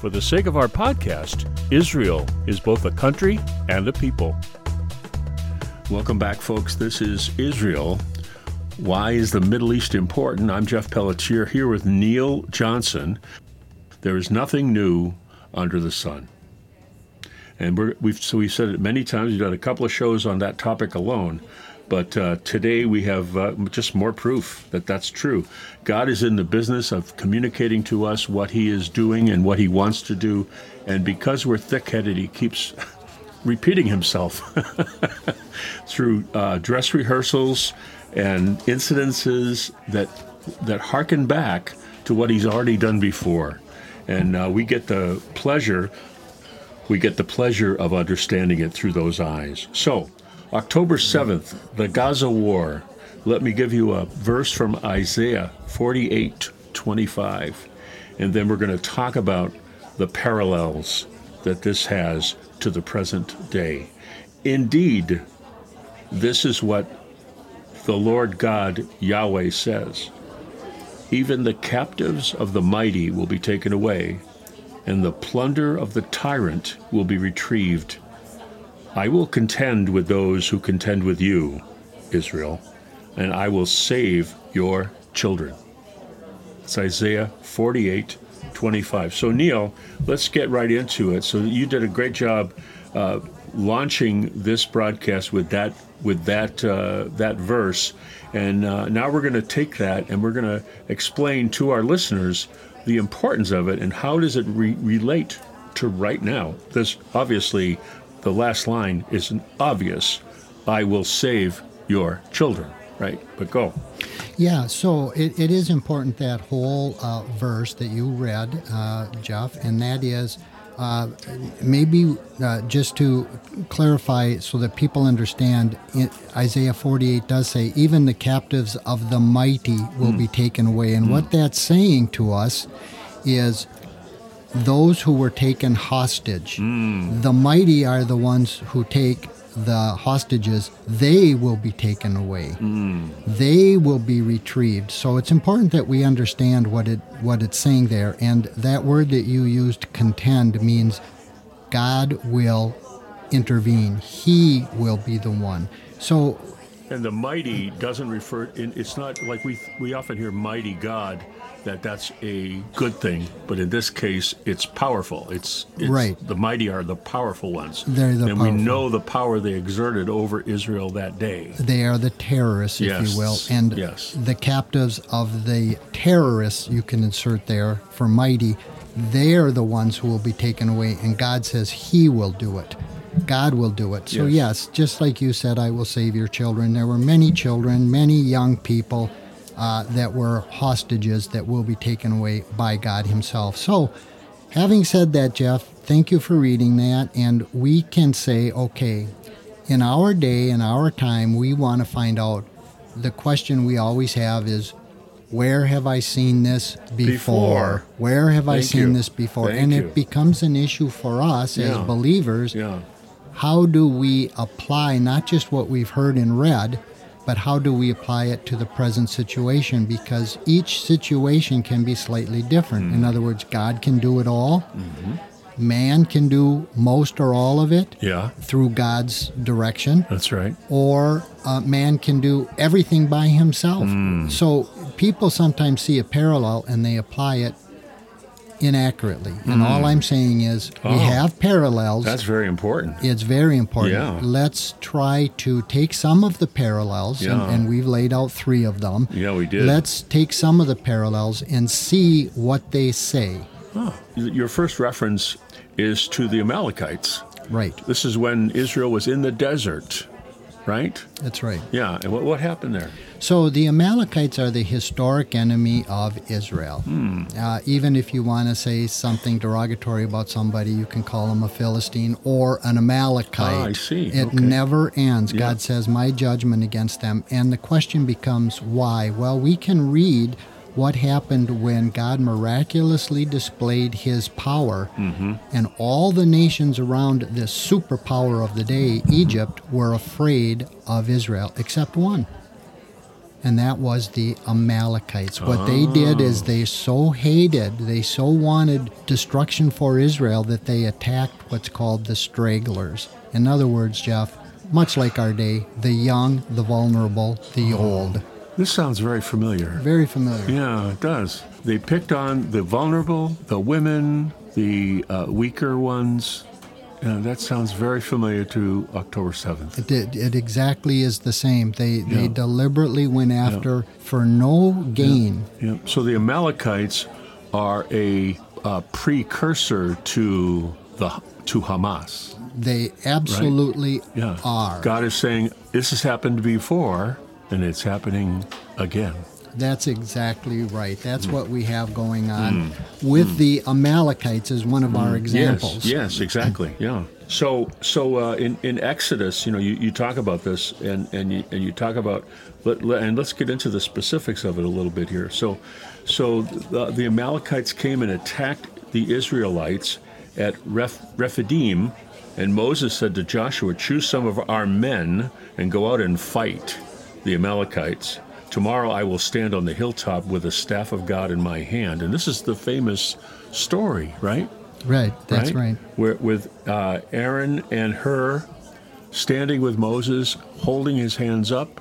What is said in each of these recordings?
For the sake of our podcast, Israel is both a country and a people. Welcome back, folks. This is Israel. Why is the Middle East important? I'm Jeff Pelletier here with Neil Johnson. There is nothing new under the sun. And we have so we've said it many times. We've done a couple of shows on that topic alone. But uh, today we have uh, just more proof that that's true. God is in the business of communicating to us what He is doing and what He wants to do. And because we're thick headed, He keeps repeating Himself through uh, dress rehearsals and incidences that, that harken back to what He's already done before. And uh, we get the pleasure. We get the pleasure of understanding it through those eyes. So, October 7th, the Gaza War. Let me give you a verse from Isaiah 48 25. And then we're going to talk about the parallels that this has to the present day. Indeed, this is what the Lord God Yahweh says Even the captives of the mighty will be taken away, and the plunder of the tyrant will be retrieved I will contend with those who contend with you, Israel, and I will save your children. It's Isaiah 48, 25. So, Neil, let's get right into it. So, you did a great job uh, launching this broadcast with that with that uh, that verse, and uh, now we're going to take that and we're going to explain to our listeners the importance of it and how does it re- relate to right now. This obviously the last line is an obvious I will save your children, right? But go. Yeah, so it, it is important that whole uh, verse that you read, uh, Jeff, and that is uh, maybe uh, just to clarify so that people understand, it, Isaiah 48 does say, even the captives of the mighty will mm. be taken away. And mm. what that's saying to us is those who were taken hostage. Mm. The mighty are the ones who take the hostages, they will be taken away. Mm. They will be retrieved. So it's important that we understand what it what it's saying there. And that word that you used, contend, means God will intervene. He will be the one. So and the mighty doesn't refer it's not like we we often hear mighty God that that's a good thing, but in this case, it's powerful. It's, it's right. The mighty are the powerful ones. They're the and powerful. we know the power they exerted over Israel that day. They are the terrorists, if yes. you will, and yes. the captives of the terrorists. You can insert there for mighty. They are the ones who will be taken away, and God says He will do it. God will do it. So, yes. yes, just like you said, I will save your children. There were many children, many young people uh, that were hostages that will be taken away by God Himself. So, having said that, Jeff, thank you for reading that. And we can say, okay, in our day, in our time, we want to find out the question we always have is, where have I seen this before? before. Where have Thank I seen you. this before? Thank and you. it becomes an issue for us yeah. as believers. Yeah. How do we apply not just what we've heard and read, but how do we apply it to the present situation? Because each situation can be slightly different. Mm-hmm. In other words, God can do it all. Mm-hmm. man can do most or all of it Yeah, through God's direction, that's right. or uh, man can do everything by himself. Hmm. So people sometimes see a parallel and they apply it inaccurately. And all I'm saying is we Hmm. Oh. have parallels. That's very important. it's very important. Yeah. Let's try to take some of the parallels, and, Yeah. and we've laid out three of them. Yeah, we did. Let's take some of the parallels and see what they say. Your first reference is to the Amalekites. Right. This is when Israel was in the desert, right? That's right. Yeah. And what, what happened there? So the Amalekites are the historic enemy of Israel. Hmm. Uh, even if you want to say something derogatory about somebody, you can call them a Philistine or an Amalekite. Ah, I see. It Okay. never ends. Yeah. God says, My judgment against them. And the question becomes, why? Well, we can read what happened when God miraculously displayed his power, Mm-hmm. and all the nations around this superpower of the day, Egypt, were afraid of Israel, except one and that was the Amalekites. What they did is they so hated, they so wanted destruction for Israel that they attacked what's called the stragglers. In other words, Jeff, much like our day, the young, the vulnerable, the old. This sounds very familiar. Very familiar. Yeah, it does. They picked on the vulnerable, the women, the uh, weaker ones. Yeah, that sounds very familiar to October 7th. It, did, it exactly is the same. They, they deliberately went after for no gain. Yeah. So the Amalekites are a uh, precursor to the to Hamas. They absolutely Yeah. are. God is saying this has happened before, and it's happening again. That's exactly right. That's Hmm. what we have going on with the Amalekites as one of our examples. Hmm. Yes, yes, exactly. Yeah. So, so uh, in in Exodus, you know, you, you talk about this, and and you, and you talk about, let, let- and let's get into the specifics of it a little bit here. So, so the, the Amalekites came and attacked the Israelites at Reph, Rephidim, and Moses said to Joshua, "Choose some of our men and go out and fight the Amalekites." Tomorrow I will stand on the hilltop with a staff of God in my hand. And this is the famous story, right? Right, that's right. Where, with uh, Aaron and Hur standing with Moses, holding his hands up,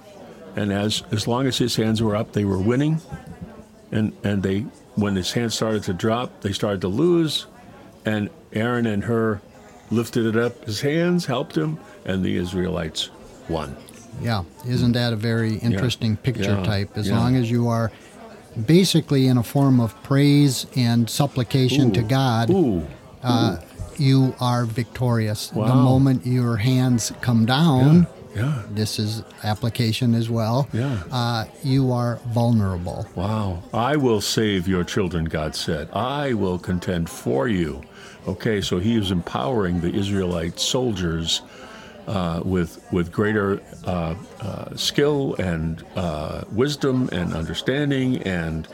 and as as long as his hands were up, they were winning, and and they when his hands started to drop, they started to lose, and Aaron and Hur lifted it up his hands, helped him, and the Israelites won. Yeah, isn't that a very interesting picture Yeah. type? As Yeah. long as you are basically in a form of praise and supplication to God, Ooh, uh, you are victorious. The moment your hands come down, yeah, this is application as well, Yeah. uh, you are vulnerable. Wow. I will save your children, God said. I will contend for you. Okay, so he is empowering the Israelite soldiers uh, with, with greater uh, uh, skill and uh, wisdom and understanding and,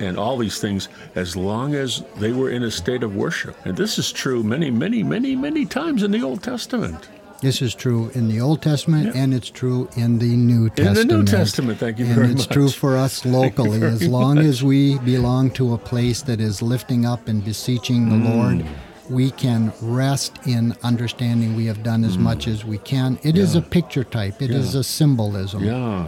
and all these things as long as they were in a state of worship. And this is true many, many, many, many times in the Old Testament. This is true in the Old Testament and it's true in the New Testament. In the New Testament, thank you and very much. And it's true for us locally. As long as we belong to a place that is lifting up and beseeching the Mm. Lord, we can rest in understanding we have done as much as we can. It is a picture type, It is Mm. Yeah. a symbolism. Yeah.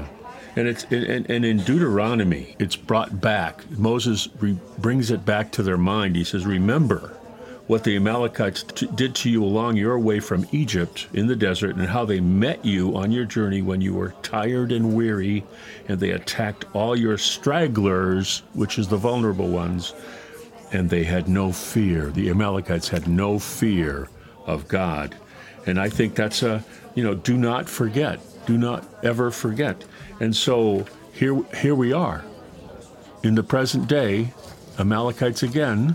And it's and, and in Deuteronomy, it's brought back. Moses re, brings it back to their mind. He says, "Remember what the Amalekites t- did to you along your way from Egypt in the desert, and how they met you on your journey when you were tired and weary, and they attacked all your stragglers, which is the vulnerable ones, and they had no fear. The Amalekites had no fear of God. And I think that's a, you know, do not forget. Do not ever forget. And so here, here we are in the present day, Amalekites again,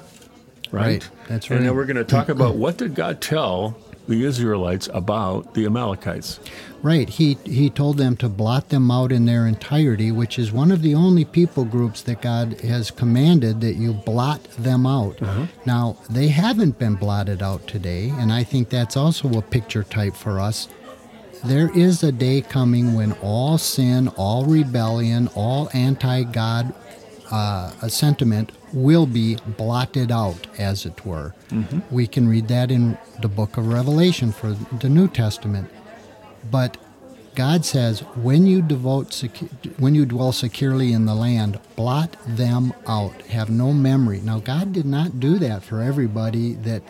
right? Right, that's right. And then we're going to talk about what did God tell the Israelites about the Amalekites? Right. He he told them to blot them out in their entirety, which is one of the only people groups that God has commanded that you blot them out. Uh-huh. Now, they haven't been blotted out today, and I think that's also a picture type for us. There is a day coming when all sin, all rebellion, all anti God uh, a sentiment will be blotted out, as it were. We can read that in the book of Revelation for the New Testament. But God says, when you devote, secu- when you dwell securely in the land, blot them out. Have no memory. Now, God did not do that for everybody that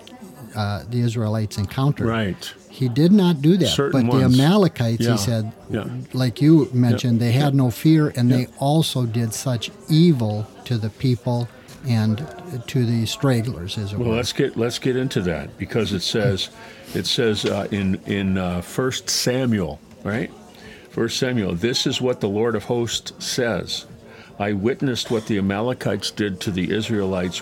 uh, the Israelites encountered. Right. He did not do that. Certain but the. Amalekites, Yeah. he said, Yeah. like you mentioned, they had no fear, and they also did such evil to the people and to the stragglers, as it Well, were. let's get let's get into that because it says it says uh, in in uh, First Samuel, right? First Samuel. This is what the Lord of Hosts says. I witnessed what the Amalekites did to the Israelites.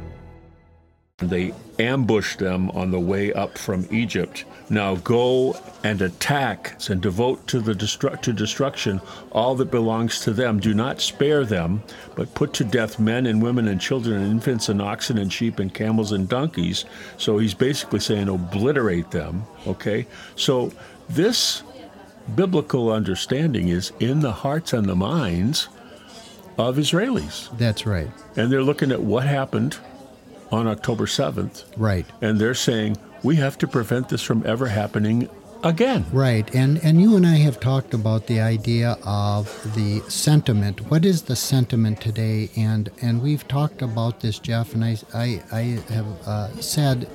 They ambushed them on the way up from Egypt. Now go and attack and devote to the destru- to destruction all that belongs to them. Do not spare them, but put to death men and women and children and infants and oxen and sheep and camels and donkeys. So he's basically saying obliterate them. Okay, so this biblical understanding is in the hearts and the minds of Israelis, That's right. and they're looking at what happened on October 7th, Right. and they're saying we have to prevent this from ever happening again. Right, and and you and I have talked about the idea of the sentiment. What is the sentiment today? And and we've talked about this, Jeff. And I I, I have uh, said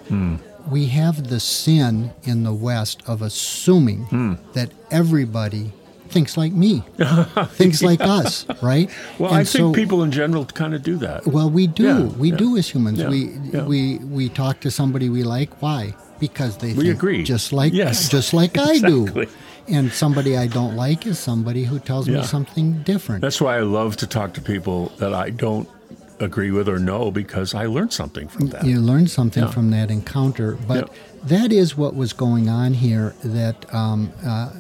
we have the sin in the West of assuming that everybody thinks like me, thinks like us, right? Well, And I think so- people in general kind of do that. Well, we do. Yeah, we yeah. do as humans. Yeah, We we we talk to somebody we like. Why? Because they We think agree. just like Yes. just like I Exactly. do. And somebody I don't like is somebody who tells me something different. That's why I love to talk to people that I don't agree with or know because I learned something from that. You learn something from that encounter, but that is what was going on here. That um, uh,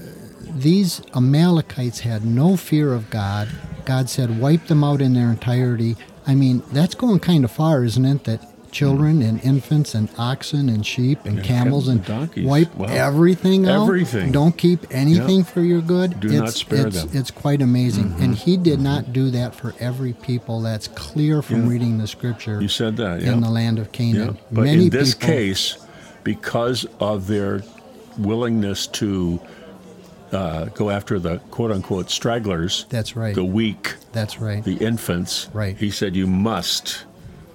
these Amalekites had no fear of God. God said, "Wipe them out in their entirety." I mean, that's going kind of far, isn't it? That children and infants and oxen and sheep and Yeah, camels and and donkeys. wipe Wow. everything out. Everything. Don't keep anything Yeah. for your good. Do not it's, spare it's, them. Mm-hmm. It's quite amazing, and He did not do that for every people. That's clear from Yeah. reading the Scripture. You said that, in the land of Yeah. Canaan. But Many in this people, case, because of their willingness to uh, go after the quote unquote stragglers, That's right. the weak, That's right. the infants, Right. he said, you must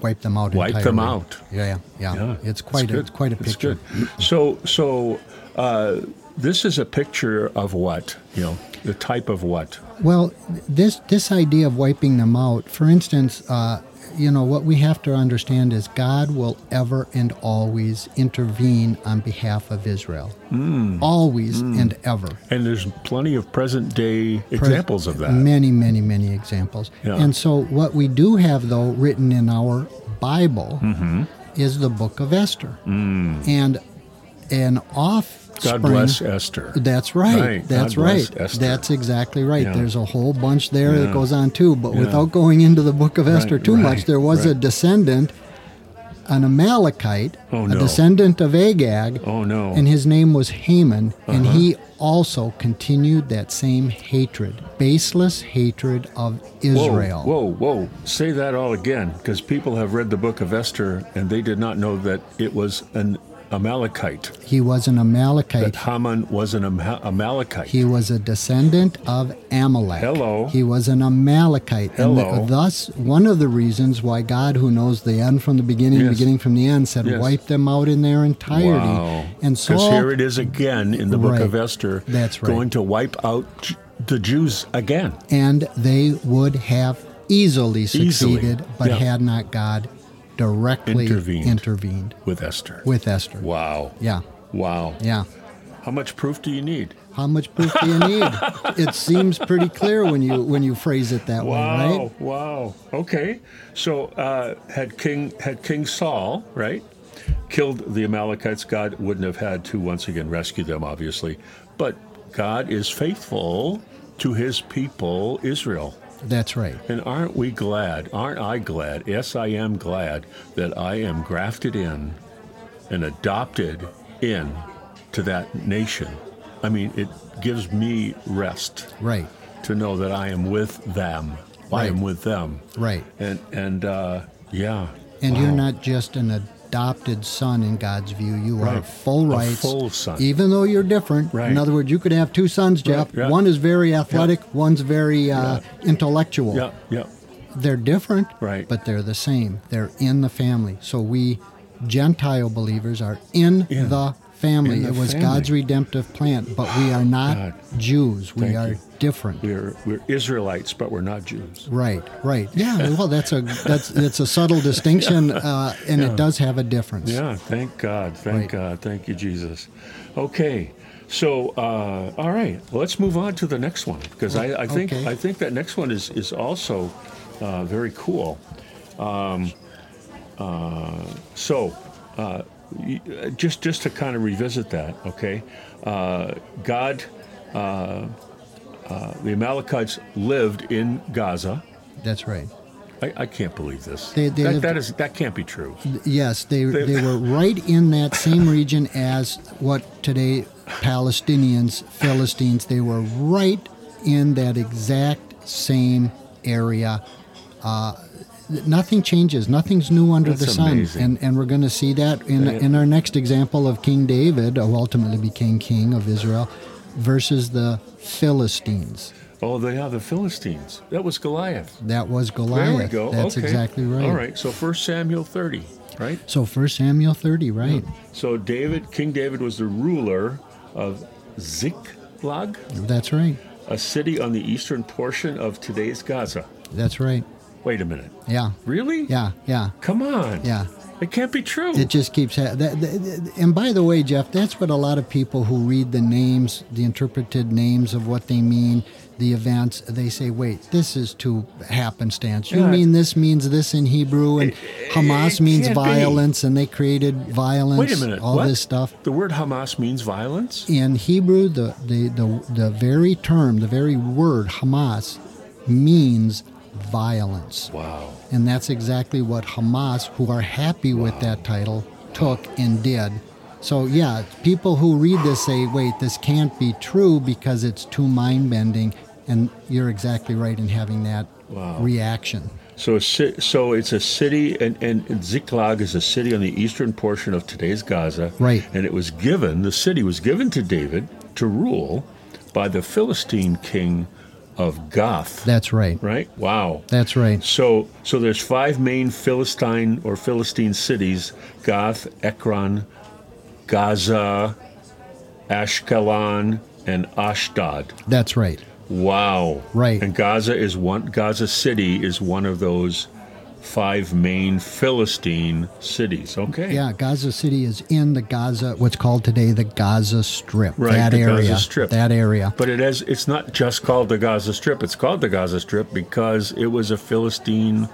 wipe them out. wipe them out. Yeah, yeah, yeah. It's quite a it's quite a It's picture. So, so uh, this is a picture of what? You know, the type of what? Well, this this idea of wiping them out, for instance, uh, you know what we have to understand is God will ever and always intervene on behalf of Israel, Hmm. always and ever. And there's plenty of present day examples of that. Many, many, many examples. Yeah. And so, what we do have, though, written in our Bible Mm-hmm. is the book of Esther. And an off God bless Esther. That's right. Right. That's God right. That's exactly right. Yeah. There's a whole bunch there that goes on too. But Yeah. without going into the book of Esther too right, much, there was a descendant, an Amalekite, Oh, a descendant of Agag, Oh, no. Uh-huh. and his name was Haman, and he also continued that same hatred, baseless hatred of Israel. Whoa, whoa, whoa. Say that all again, because people have read the book of Esther and they did not know that it was an Amalekite, He was an Amalekite. that Haman was an Ama- Amalekite. He was a descendant of Amalek. Hello. He was an Amalekite. And th- thus, one of the reasons why God, who knows the end from the beginning, Yes. beginning from the end, said, Yes. wipe them out in their entirety. Wow. And Because here it is again in the book Right. of Esther. That's right. Going to wipe out the Jews again. and they would have easily Easily. succeeded, but Yeah. had not God directly Intervened. intervened With Esther. with Esther. Wow. Yeah, Wow. yeah. How much proof do you need? How much proof do you need? it seems pretty clear when you when you phrase it that Wow! way, right? Wow! Wow. Okay, so uh, had King had King Saul right killed the Amalekites, God wouldn't have had to once again rescue them, obviously. But God is faithful to His people, Israel. That's right. And aren't we glad? Aren't I glad? Yes, I am glad that I am grafted in and adopted in to that nation. I mean, it gives me rest Right. to know that I am with them. I am with them. Right. And and uh, yeah. And Wow. you're not just an adopted son in God's view. You are Right. full A rights. full son. Even though you're different. Right. In other words, you could have two sons, Jeff. yeah. One is very athletic, one's very uh, intellectual. Yeah, yeah. They're different, Right. but they're the same. They're in the family. So we Gentile believers are in, In. the family. In the it was family. God's redemptive plan, but we are not God. Jews. We Thank are you. Different. We're we're Israelites, but we're not Jews. Right, right. Yeah, well, that's a that's it's a subtle distinction, uh, and it does have a difference. Yeah, thank God. Thank Right. God. Thank you, Jesus. Okay. So, uh, all right, let's move on to the next one because I, I think Okay. I think that next one is is also uh, very cool. Um, uh, so, uh, just just to kind of revisit that, okay? Uh, God, uh, uh, the Amalekites lived in Gaza. That's right. I, I can't believe this. They- they that, lived- that is that can't be true. Yes, they they were right in that same region as what today Palestinians, Philistines. They were right in that exact same area. Uh, nothing changes. Nothing's new under the sun, amazing. and and we're going to see that in in our next example of King David, who ultimately became king of Israel, versus the Philistines. Oh, they are the Philistines. That was Goliath. That was Goliath. There we go. That's okay. exactly right. All right. So First Samuel 30, right? So First Samuel thirty, right? So David, King David, was the ruler of Ziklag, That's right. a city on the eastern portion of today's Gaza. That's right. Wait a minute. Yeah. Really? Yeah. Yeah. Come on. Yeah. It can't be true. It just keeps ha- that, that, And by the way, Jeff, that's what a lot of people who read the names, the interpreted names of what they mean, the events, they say, "Wait, this is too happenstance." You Yeah, mean this means this in Hebrew, and Hamas it means can't be. violence, and they created violence. Wait a minute. All what? this stuff. The word Hamas means violence? In Hebrew, the, the, the, the very term, the very word Hamas means violence. Wow. And that's exactly what Hamas, who are happy with that title, took and did. So, yeah, people who read this say, wait, this can't be true because it's too mind bending. And you're exactly right in having that reaction. So, so it's a city, and, and Ziklag is a city on the eastern portion of today's Gaza. Right. And it was given, the city was given to David to rule by the Philistine king of Gath. That's right. right? Wow. That's right. So, so there's five main Philistine or Philistine cities: Gath, Ekron, Gaza, Ashkelon, and Ashdod. That's right. Wow. Right. And Gaza is one. Gaza City is one of those five main Philistine cities. Okay. Yeah, Gaza City is in the Gaza, what's called today the Gaza Strip. Right, that the area. Gaza Strip. That area. But it has. It's not just called the Gaza Strip. It's called the Gaza Strip because it was a Philistine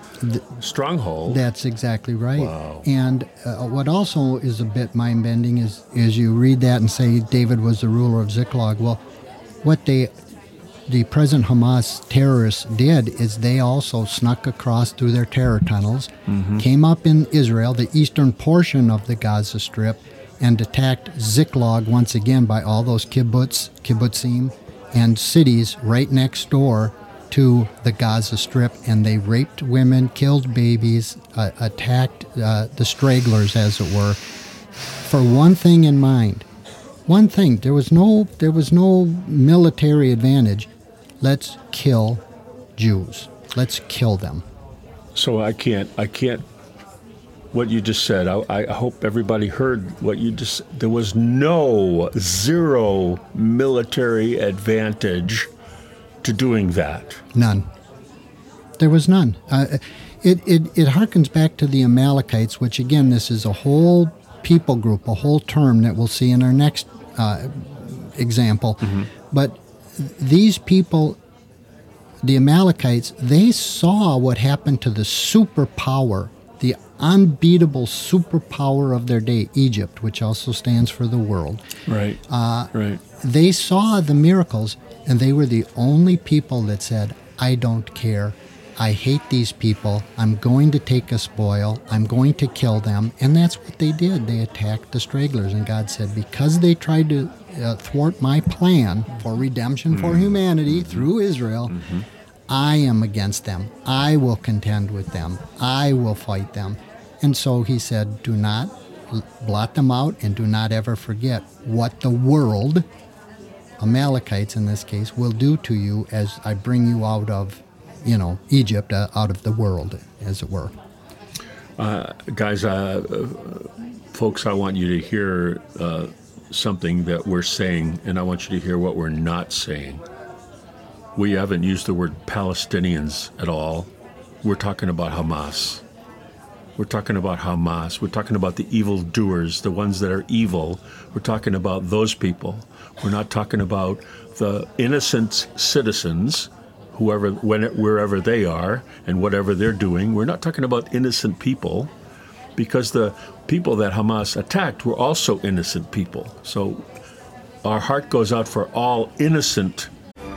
stronghold. That's exactly right. Wow. And uh, what also is a bit mind bending is is you read that and say David was the ruler of Ziklag. Well, what they the present Hamas terrorists did is they also snuck across through their terror tunnels, came up in Israel, the eastern portion of the Gaza Strip, and attacked Ziklag once again by all those kibbutz, kibbutzim, and cities right next door to the Gaza Strip, and they raped women, killed babies, uh, attacked uh, the stragglers, as it were, for one thing in mind. One thing: there was no there was no military advantage. Let's kill Jews. Let's kill them. So I can't. I can't. What you just said. I, I hope everybody heard what you just. There was no zero military advantage to doing that. None. There was none. Uh, it, it, it harkens back to the Amalekites, which again, this is a whole people group, a whole term that we'll see in our next uh, example. But these people, the Amalekites, they saw what happened to the superpower, the unbeatable superpower of their day, Egypt, which also stands for the world. Right. Uh, right. They saw the miracles, and they were the only people that said, I don't care. I hate these people. I'm going to take a spoil. I'm going to kill them. And that's what they did. They attacked the stragglers. And God said, because they tried to uh, thwart my plan for redemption for mm-hmm. humanity mm-hmm. through Israel, mm-hmm. I am against them. I will contend with them. I will fight them. And so he said, do not blot them out and do not ever forget what the world, Amalekites in this case, will do to you as I bring you out of, you know, Egypt, uh, out of the world, as it were. Guys, uh, uh, folks, I want you to hear uh, something that we're saying, and I want you to hear what we're not saying. We haven't used the word Palestinians at all. We're talking about Hamas. We're talking about Hamas. We're talking about the evildoers, the ones that are evil. We're talking about those people. We're not talking about the innocent citizens, whoever, when, wherever they are, and whatever they're doing. We're not talking about innocent people, because the people that Hamas attacked were also innocent people. So our heart goes out for all innocent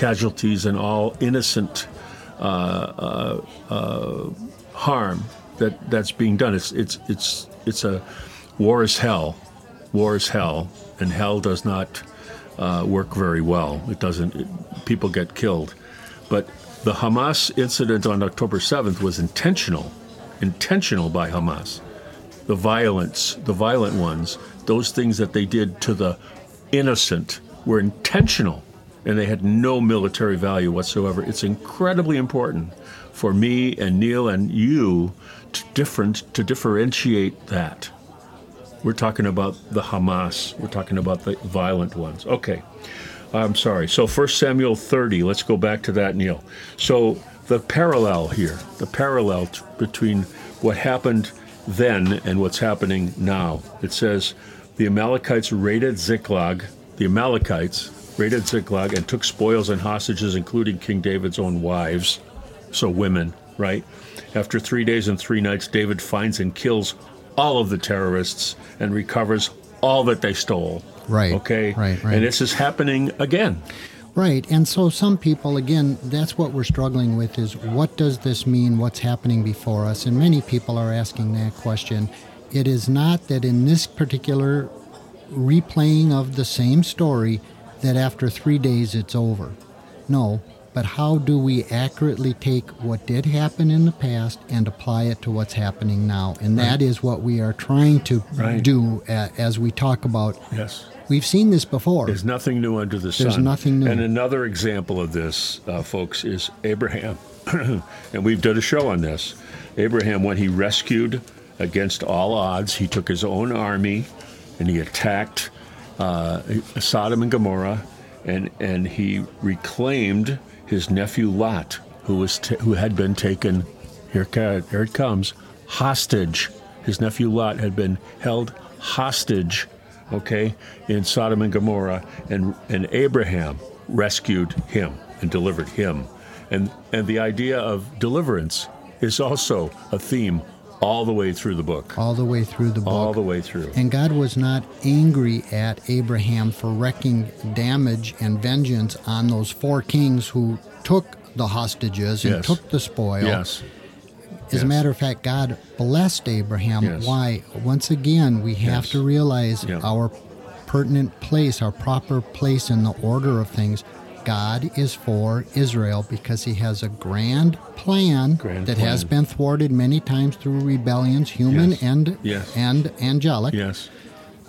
Casualties and all innocent uh, uh, uh, harm that that's being done. It's it's it's it's a war is hell, war is hell, and hell does not uh, work very well. It doesn't. It, people get killed, but the Hamas incident on October seventh was intentional, intentional by Hamas. The violence, the violent ones, those things that they did to the innocent were intentional and they had no military value whatsoever. It's incredibly important for me and Neil and you to different to differentiate that. We're talking about the Hamas. We're talking about the violent ones. Okay. I'm sorry. So 1 Samuel 30, let's go back to that, Neil. So the parallel here, the parallel t- between what happened then and what's happening now. It says the Amalekites raided Ziklag, the Amalekites raided Ziklag and took spoils and hostages, including King David's own wives, so women, right? After three days and three nights, David finds and kills all of the terrorists and recovers all that they stole. Right, Okay. right, right. And this is happening again. Right. And so some people, again, that's what we're struggling with is what does this mean? What's happening before us? And many people are asking that question. It is not that in this particular replaying of the same story that after three days it's over. No. But how do we accurately take what did happen in the past and apply it to what's happening now? And that is what we are trying to Right. do as we talk about. Yes. We've seen this before. There's nothing new under the sun. There's nothing new. And another example of this, uh, folks, is Abraham. and we've done a show on this. Abraham, when he rescued against all odds, he took his own army and he attacked uh, Sodom and Gomorrah, and and he reclaimed his nephew Lot, who was t- who had been taken. Here, here it comes, hostage. His nephew Lot had been held hostage, okay, in Sodom and Gomorrah, and and Abraham rescued him and delivered him, and and the idea of deliverance is also a theme all the way through the book. all the way through the book. All the way through. And God was not angry at Abraham for wreaking damage and vengeance on those four kings who took the hostages and Yes. took the spoil. Yes. As Yes. a matter of fact, God blessed Abraham. Yes. Why? Once again, we have to realize Yeah. our pertinent place, our proper place in the order of things. God is for Israel because he has a grand plan Grand that has been thwarted many times through rebellions, human Yes. and Yes. and angelic. Yes.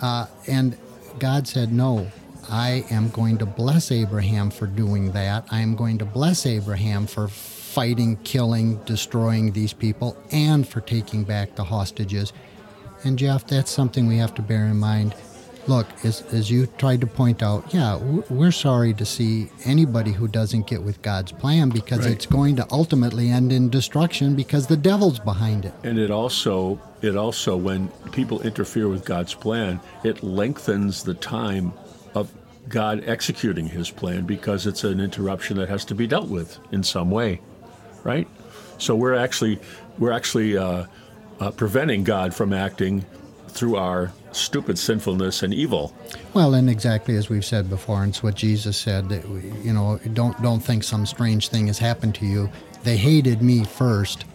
Uh, and God said, No, I am going to bless Abraham for doing that. I am going to bless Abraham for fighting, killing, destroying these people, and for taking back the hostages. And Jeff, that's something we have to bear in mind. Look, as, as you tried to point out, yeah, we're sorry to see anybody who doesn't get with God's plan because Right. it's going to ultimately end in destruction because the devil's behind it. And it also it also when people interfere with God's plan, it lengthens the time of God executing his plan because it's an interruption that has to be dealt with in some way. Right? So we're actually we're actually uh, uh, preventing God from acting through our stupid sinfulness and evil. Well, and exactly as we've said before, and it's what Jesus said that you know, don't don't think some strange thing has happened to you. They hated me first.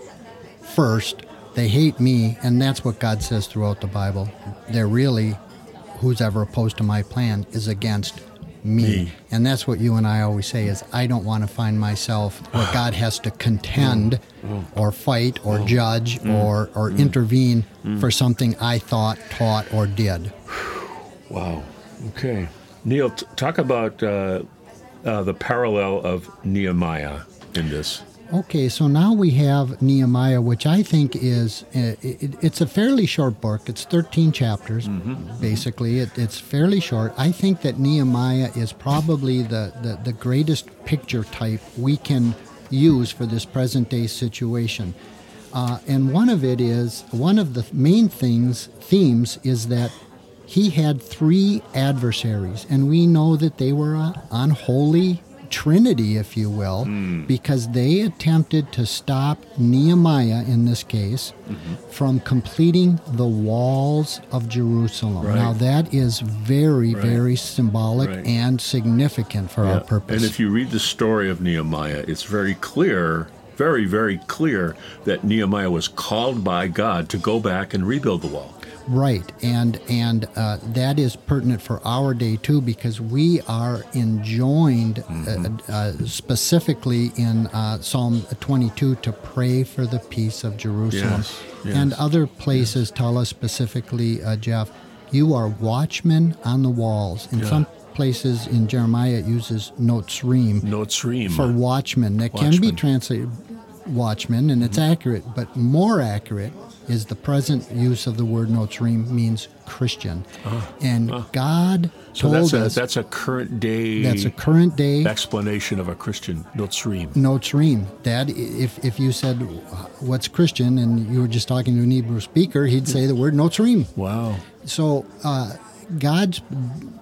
First, they hate me, and that's what God says throughout the Bible. They're really who's ever opposed to my plan is against me. Me. And that's what you and I always say is I don't want to find myself where God has to contend mm. or fight or mm. judge mm. or, or intervene for something I thought, taught, or did. Wow. Okay. Neil, t- talk about uh, uh, the parallel of Nehemiah in this. Okay, so now we have Nehemiah, which I think is uh, it, it's a fairly short book. It's 13 chapters, basically. It, it's fairly short. I think that Nehemiah is probably the, the, the greatest picture type we can use for this present day situation. Uh, and one of it is one of the main things themes is that he had three adversaries, and we know that they were an unholy trinity, if you will, hmm. because they attempted to stop Nehemiah, in this case, mm-hmm. from completing the walls of Jerusalem. Right. Now, that is very, Right. very symbolic Right. and significant for our purpose. And if you read the story of Nehemiah, it's very clear, very, very clear that Nehemiah was called by God to go back and rebuild the wall. Right, and and uh, that is pertinent for our day too, because we are enjoined Mm-hmm. uh, uh, specifically in uh, Psalm 22 to pray for the peace of Jerusalem, Yes, yes, and other places tell us specifically, uh, Jeff, you are watchmen on the walls. In Yeah. some places in Jeremiah, it uses notzrim Notzrim. for watchmen. That can be Watchmen. translated watchman, and Mm-hmm. it's accurate, but more accurate is the present use of the word notzrim means Christian. and God Ah, so told that's a, us that's a current day that's a current day explanation of a Christian, Notzrim. notzrim. Dad, if if you said what's Christian and you were just talking to an Hebrew speaker, he'd say the word notzrim. Wow. So uh, God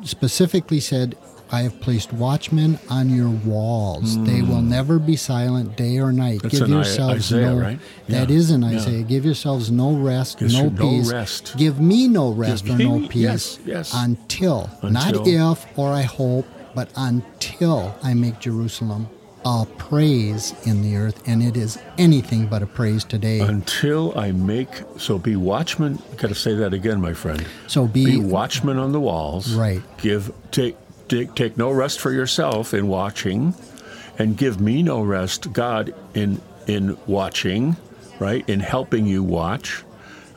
specifically said, I have placed watchmen on your walls. They will never be silent day or night. Hmm. That's Give yourselves Isaiah, no. right? That Yeah. is in Yeah. Isaiah. Give yourselves no rest, Gives no you no peace. rest. Give me no rest Give or no peace. yes, yes. Until, not if or I hope, but until I make Jerusalem a praise in the earth, and it is anything but a praise today. Until I make so be watchmen. Got to say that again, my friend. so Be be, watchmen on the walls. Right. Give take take take no rest for yourself in watching, and give me no rest, God, in in watching, right? In helping you watch,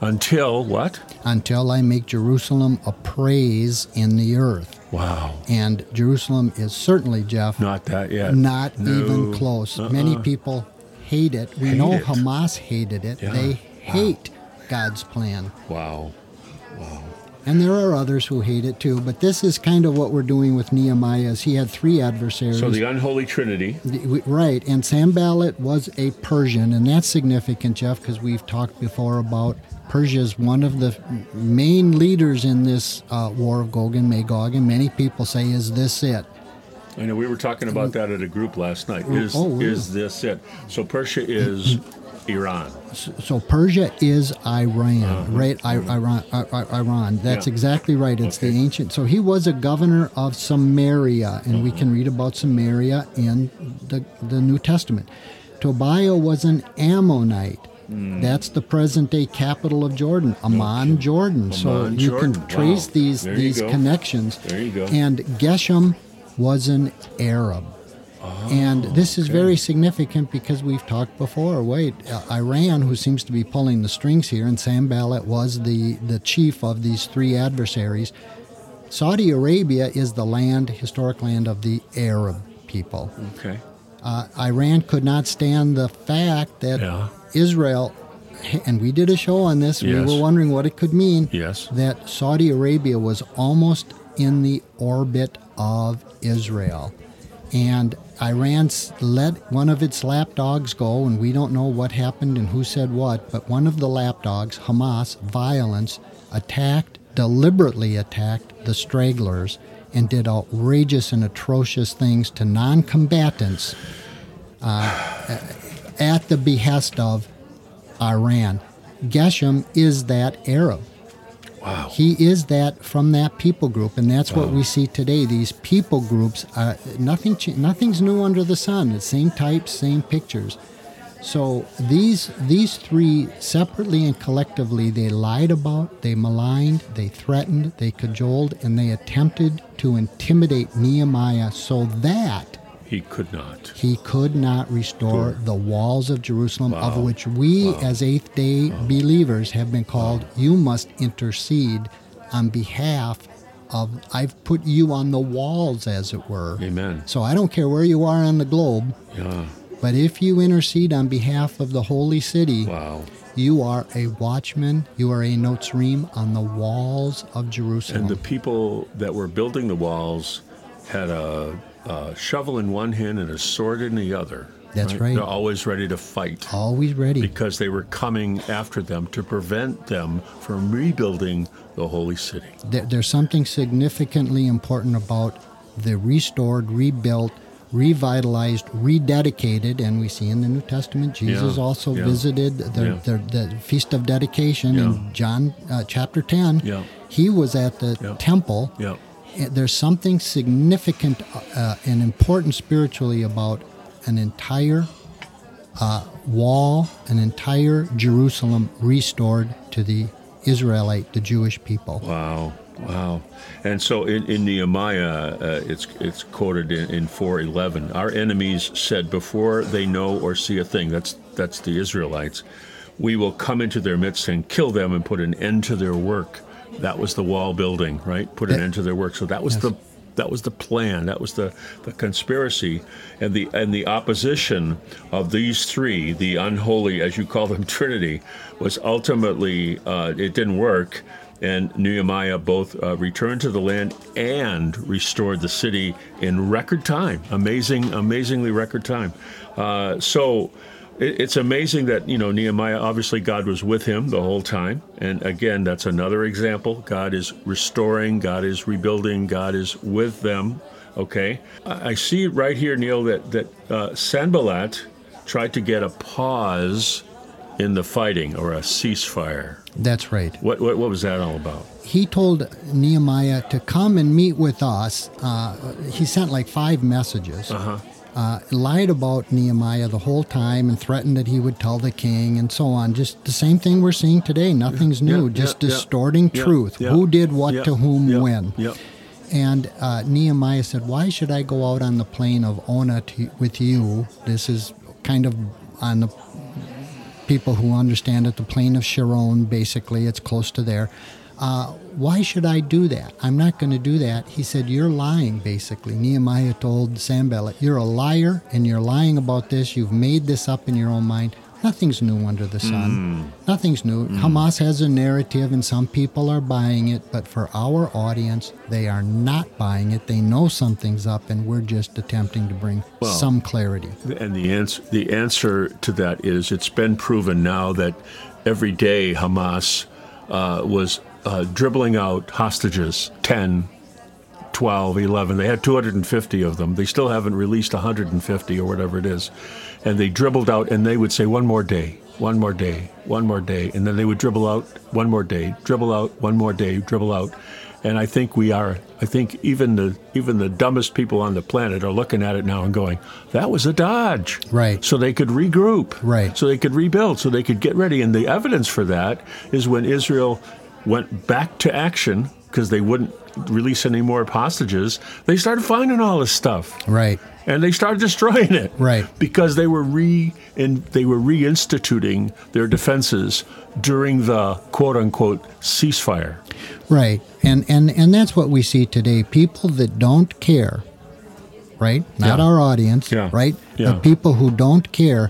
until what? until I make Jerusalem a praise in the earth. Wow. And Jerusalem is certainly, Jeff, Not that yet. not No. even close. Uh-uh. Many people hate it. We Hate know it. Hamas hated it. Yeah. They hate God's plan. Wow. Wow. And there are others who hate it too. But this is kind of what we're doing with Nehemiah. Is he had three adversaries. So the unholy trinity. The- Right, and Sanballat was a Persian, and that's significant, Jeff, because we've talked before about Persia is one of the main leaders in this uh, war of Gog and Magog, and many people say, "Is this it?" I know we were talking about that at a group last night. Is oh, yeah. is this it? So Persia is Iran. So Persia is Iran, uh-huh. right? I, uh-huh. Iran, I, I- Iran. That's Yeah. exactly right. It's the ancient. So he was a governor of Samaria, and we uh-huh. can read about Samaria in the the New Testament. Tobiah was an Ammonite. Hmm. That's the present-day capital of Jordan, Amman, Jordan. so Amman, you Jordan. can trace Wow. these There these connections. There you go. And Geshem was an Arab. And this is Oh, okay. very significant because we've talked before. Wait, uh, Iran, who seems to be pulling the strings here, and Sanballat was the, the chief of these three adversaries. Saudi Arabia is the land, historic land of the Arab people. Okay. Uh, Iran could not stand the fact that Yeah. Israel, and we did a show on this, we were wondering what it could mean Yes. that Saudi Arabia was almost in the orbit of Israel. And Iran let one of its lapdogs go, and we don't know what happened and who said what, but one of the lapdogs, Hamas, violence, attacked, deliberately attacked the stragglers and did outrageous and atrocious things to non combatants uh, at the behest of Iran. Geshem is that Arab. Wow. He is that from that people group, and that's what we see today. These people groups, are, nothing, nothing's new under the sun. The same types, same pictures. So these these three separately and collectively, they lied about, they maligned, they threatened, they cajoled, and they attempted to intimidate Nehemiah so that He could not. he could not restore the walls of Jerusalem, of which we as Eighth day believers have been called. You must intercede on behalf of, I've put you on the walls, as it were. Amen. So I don't care where you are on the globe, Yeah. but if you intercede on behalf of the holy city, Wow. you are a watchman, you are a Notzrim on the walls of Jerusalem. And the people that were building the walls had a, a shovel in one hand and a sword in the other. That's right. They're always ready to fight Always ready. because they were coming after them to prevent them from rebuilding the holy city. there, there's something significantly important about the restored, rebuilt, revitalized, rededicated, and we see in the New Testament Jesus Yeah, also yeah, visited the, yeah. the, the feast of dedication in John uh, chapter 10. Yeah. He was at the Yeah. temple. Uh, There's something significant uh, and important spiritually about an entire uh, wall, an entire Jerusalem restored to the Israelite, the Jewish people. Wow, wow. And so in, in Nehemiah, uh, it's it's quoted in, in 4:11. Our enemies said before they know or see a thing. That's that's the Israelites. We will come into their midst and kill them and put an end to their work. That was the wall building, right? Put an end to their work. So that was Yes. the that was the plan. That was the, the conspiracy and the and the opposition of these three, the unholy, as you call them, Trinity, was ultimately uh, it didn't work. And Nehemiah both uh, returned to the land and restored the city in record time. Amazing, amazingly record time. Uh, so it's amazing that you know Nehemiah. Obviously, God was with him the whole time. And again, that's another example. God is restoring. God is rebuilding. God is with them. Okay, I, see right here, Neil, that that uh, Sanballat tried to get a pause in the fighting or a ceasefire. That's right. What what, what was that all about? He told Nehemiah to come and meet with us. Uh, he sent like five messages. Uh-huh. Uh, lied about Nehemiah the whole time and threatened that he would tell the king and so on. Just the same thing we're seeing today. Nothing's new. Yeah, just yeah, distorting Yeah, truth. Who did what to whom when. And uh, Nehemiah said, Why should I go out on the plain of Ono to, with you? This is kind of on the people who understand it, the plain of Sharon, basically. It's close to there. Uh, why should I do that? I'm not going to do that. He said, You're lying, basically. Nehemiah told Sanballat, You're a liar and you're lying about this. You've made this up in your own mind. Nothing's new under the sun. Nothing's new. Hamas has a narrative and some people are buying it, but for our audience, they are not buying it. They know something's up and we're just attempting to bring Well, some clarity. And the answer, the answer to that is it's been proven now that every day Hamas uh, was uh, dribbling out hostages 10, 12, 11. They had 250 of them. They still haven't released 150 or whatever it is. And they dribbled out and they would say, one more day, one more day, one more day. And then they would dribble out, one more day, dribble out, one more day, dribble out. And I think we are. I think even the even the dumbest people on the planet are looking at it now and going, "That was a dodge." Right. So they could regroup. Right. So they could rebuild. So they could get ready. And the evidence for that is when Israel went back to action because they wouldn't release any more hostages. They started finding all this stuff. Right. And they started destroying it. Right. Because they were re in, they were reinstituting their defenses during the quote unquote ceasefire. Right. And and and that's what we see today. People that don't care, right? Not Yeah. our audience, Yeah. right? Yeah. But people who don't care,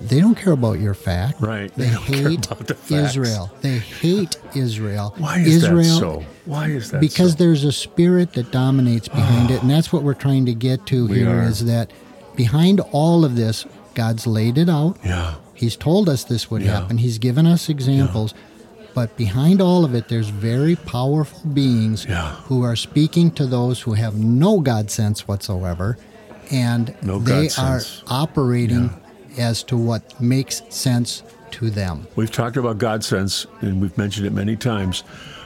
they don't care about your fact. Right. They, They don't care hate about the. Israel. They hate Israel. Why is Israel, that so? Why is that because so? there's a spirit that dominates behind it and that's what we're trying to get to here are. is that behind all of this god's laid it out Yeah. he's told us this would Yeah. happen he's given us examples Yeah. but behind all of it there's very powerful beings Yeah. who are speaking to those who have no god sense whatsoever and No they are operating as to what makes sense to them We've talked about God sense, and we've mentioned it many times.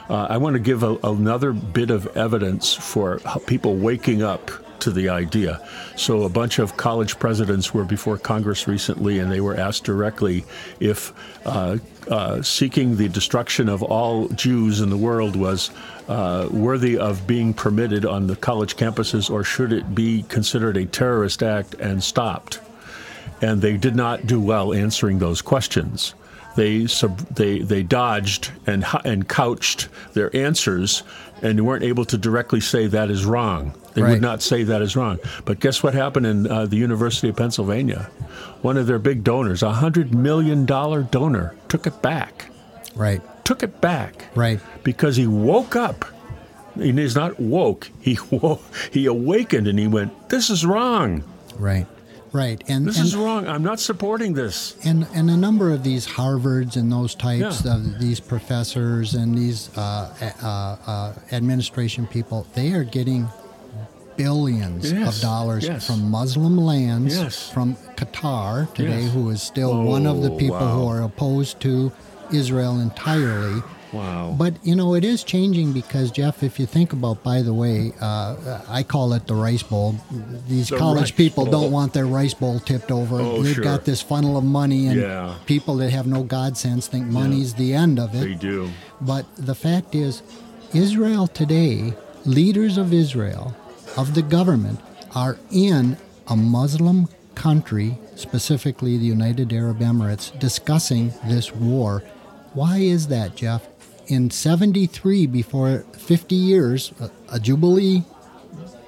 Uh, I want to give a, another bit of evidence for people waking up to the idea. So, a bunch of college presidents were before Congress recently, and they were asked directly if uh, uh, seeking the destruction of all Jews in the world was uh, worthy of being permitted on the college campuses, or should it be considered a terrorist act and stopped and they did not do well answering those questions. They sub, they they dodged and and couched their answers, and weren't able to directly say that is wrong. They Right. would not say that is wrong. But guess what happened in uh, the University of Pennsylvania? One of their big donors, a hundred million dollar donor, took it back. right Took it back right because he woke up. And he's not woke. He woke, he awakened and he went, "This is wrong. right right and This and, is wrong. I'm not supporting this." And and a number of these Harvards and those types Yeah. of these professors and these uh, uh, uh, administration people, they are getting billions Yes, of dollars yes. from Muslim lands, Yes. from Qatar today, who is still one of the Oh, people who are opposed to Israel entirely. Wow. But you know, it is changing because Jeff, if you think about, by the way, uh, I call it the rice bowl. These The college people bowl. don't want their rice bowl tipped over. Oh, They've sure. got this funnel of money, and Yeah. people that have no God sense think money's the end of it. They do. But the fact is, Israel today, leaders of Israel, of the government, are in a Muslim country, specifically the United Arab Emirates, discussing this war. Why is that, Jeff? In 73, before 50 years, a, a Jubilee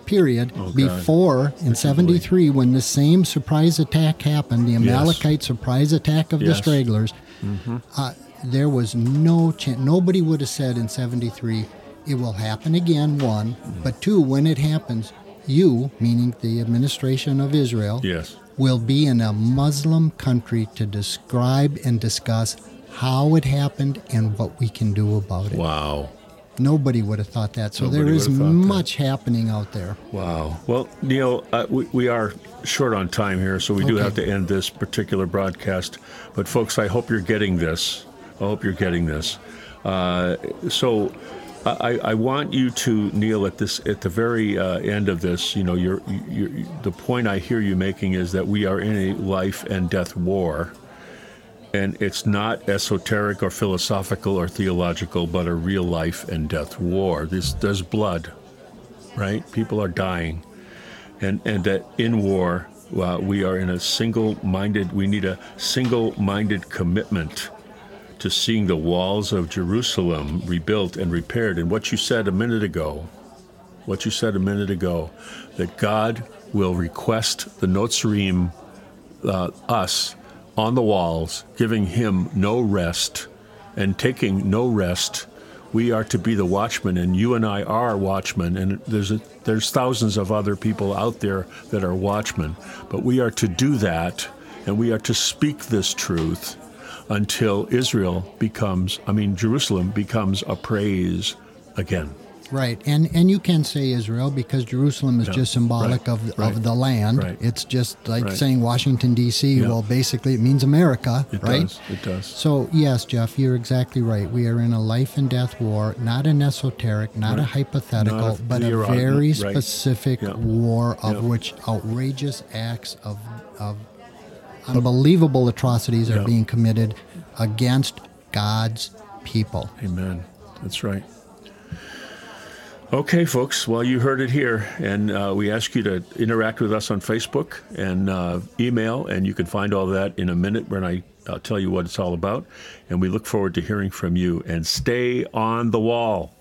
period, Oh, before in 73, when the same surprise attack happened, the Amalekite surprise attack of the Yes. stragglers, uh, there was no chance. Nobody would have said in 73, it will happen again, one. But two, when it happens, you, meaning the administration of Israel, Yes. will be in a Muslim country to describe and discuss how it happened and what we can do about it. Wow. Nobody would have thought that. So Nobody there is thought that. much happening out there. Wow. Well, Neil, uh, we, we are short on time here, so we do have to end this particular broadcast. But, folks, I hope you're getting this. I hope you're getting this. Uh, so, I, I want you to Neil at this at the very uh, end of this. You know, you're, you're, the point I hear you making is that we are in a life and death war. And it's not esoteric or philosophical or theological, but a real life and death war. This, there's blood, right? People are dying. And, and that in war, uh, we are in a single minded, we need a single minded commitment to seeing the walls of Jerusalem rebuilt and repaired. And what you said a minute ago, what you said a minute ago, that God will request the Notzarim, uh, us, on the walls, giving him no rest and taking no rest. We are to be the watchmen, and you and I are watchmen, and there's a, there's thousands of other people out there that are watchmen. But we are to do that, and we are to speak this truth until Israel becomes, I mean, Jerusalem becomes a praise again. Right, and and you can say Israel because Jerusalem is just symbolic right, of right, of the land. right. It's just like saying Washington D.C. Yeah. Well, basically it means America, It right? does. It does. So yes, Jeff, you're exactly right. We are in a life and death war, not an esoteric, not a hypothetical, Not a- but a very specific Yeah. war of Yeah. which outrageous acts of of unbelievable atrocities are being committed against God's people. Amen. That's right. Okay, folks. Well, you heard it here, and uh, we ask you to interact with us on Facebook and uh, email, and you can find all that in a minute when I uh, tell you what it's all about. And we look forward to hearing from you. And stay on the wall.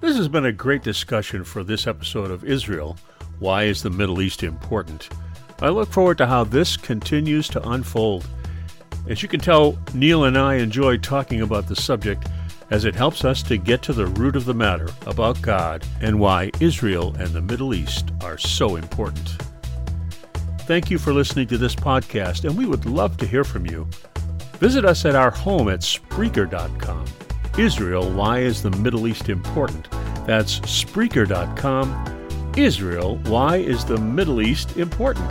This has been a great discussion for this episode of Israel. Why is the Middle East important? I look forward to how this continues to unfold. As you can tell, Neil and I enjoy talking about the subject as it helps us to get to the root of the matter about God and why Israel and the Middle East are so important. Thank you for listening to this podcast, and we would love to hear from you. Visit us at our home at Spreaker.com. Israel, why is the Middle East important? That's Spreaker.com. Israel, why is the Middle East important?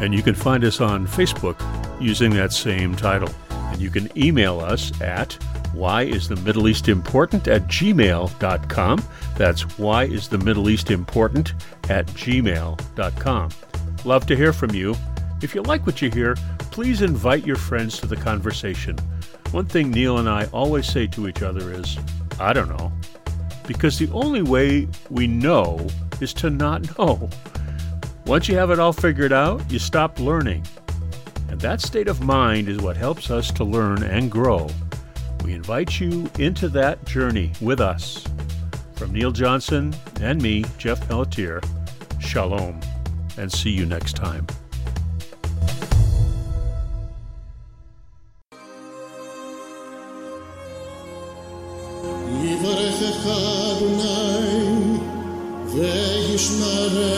And you can find us on Facebook using that same title. And you can email us at why is the Middle East important at gmail.com. That's why is the Middle East important at gmail.com. Love to hear from you. If you like what you hear, please invite your friends to the conversation. One thing Neil and I always say to each other is, I don't know. Because the only way we know is to not know. Once you have it all figured out, you stop learning. And that state of mind is what helps us to learn and grow. We invite you into that journey with us. From Neil Johnson and me, Jeff Pelletier, shalom, and see you next time. יברכך אדוני וישמרך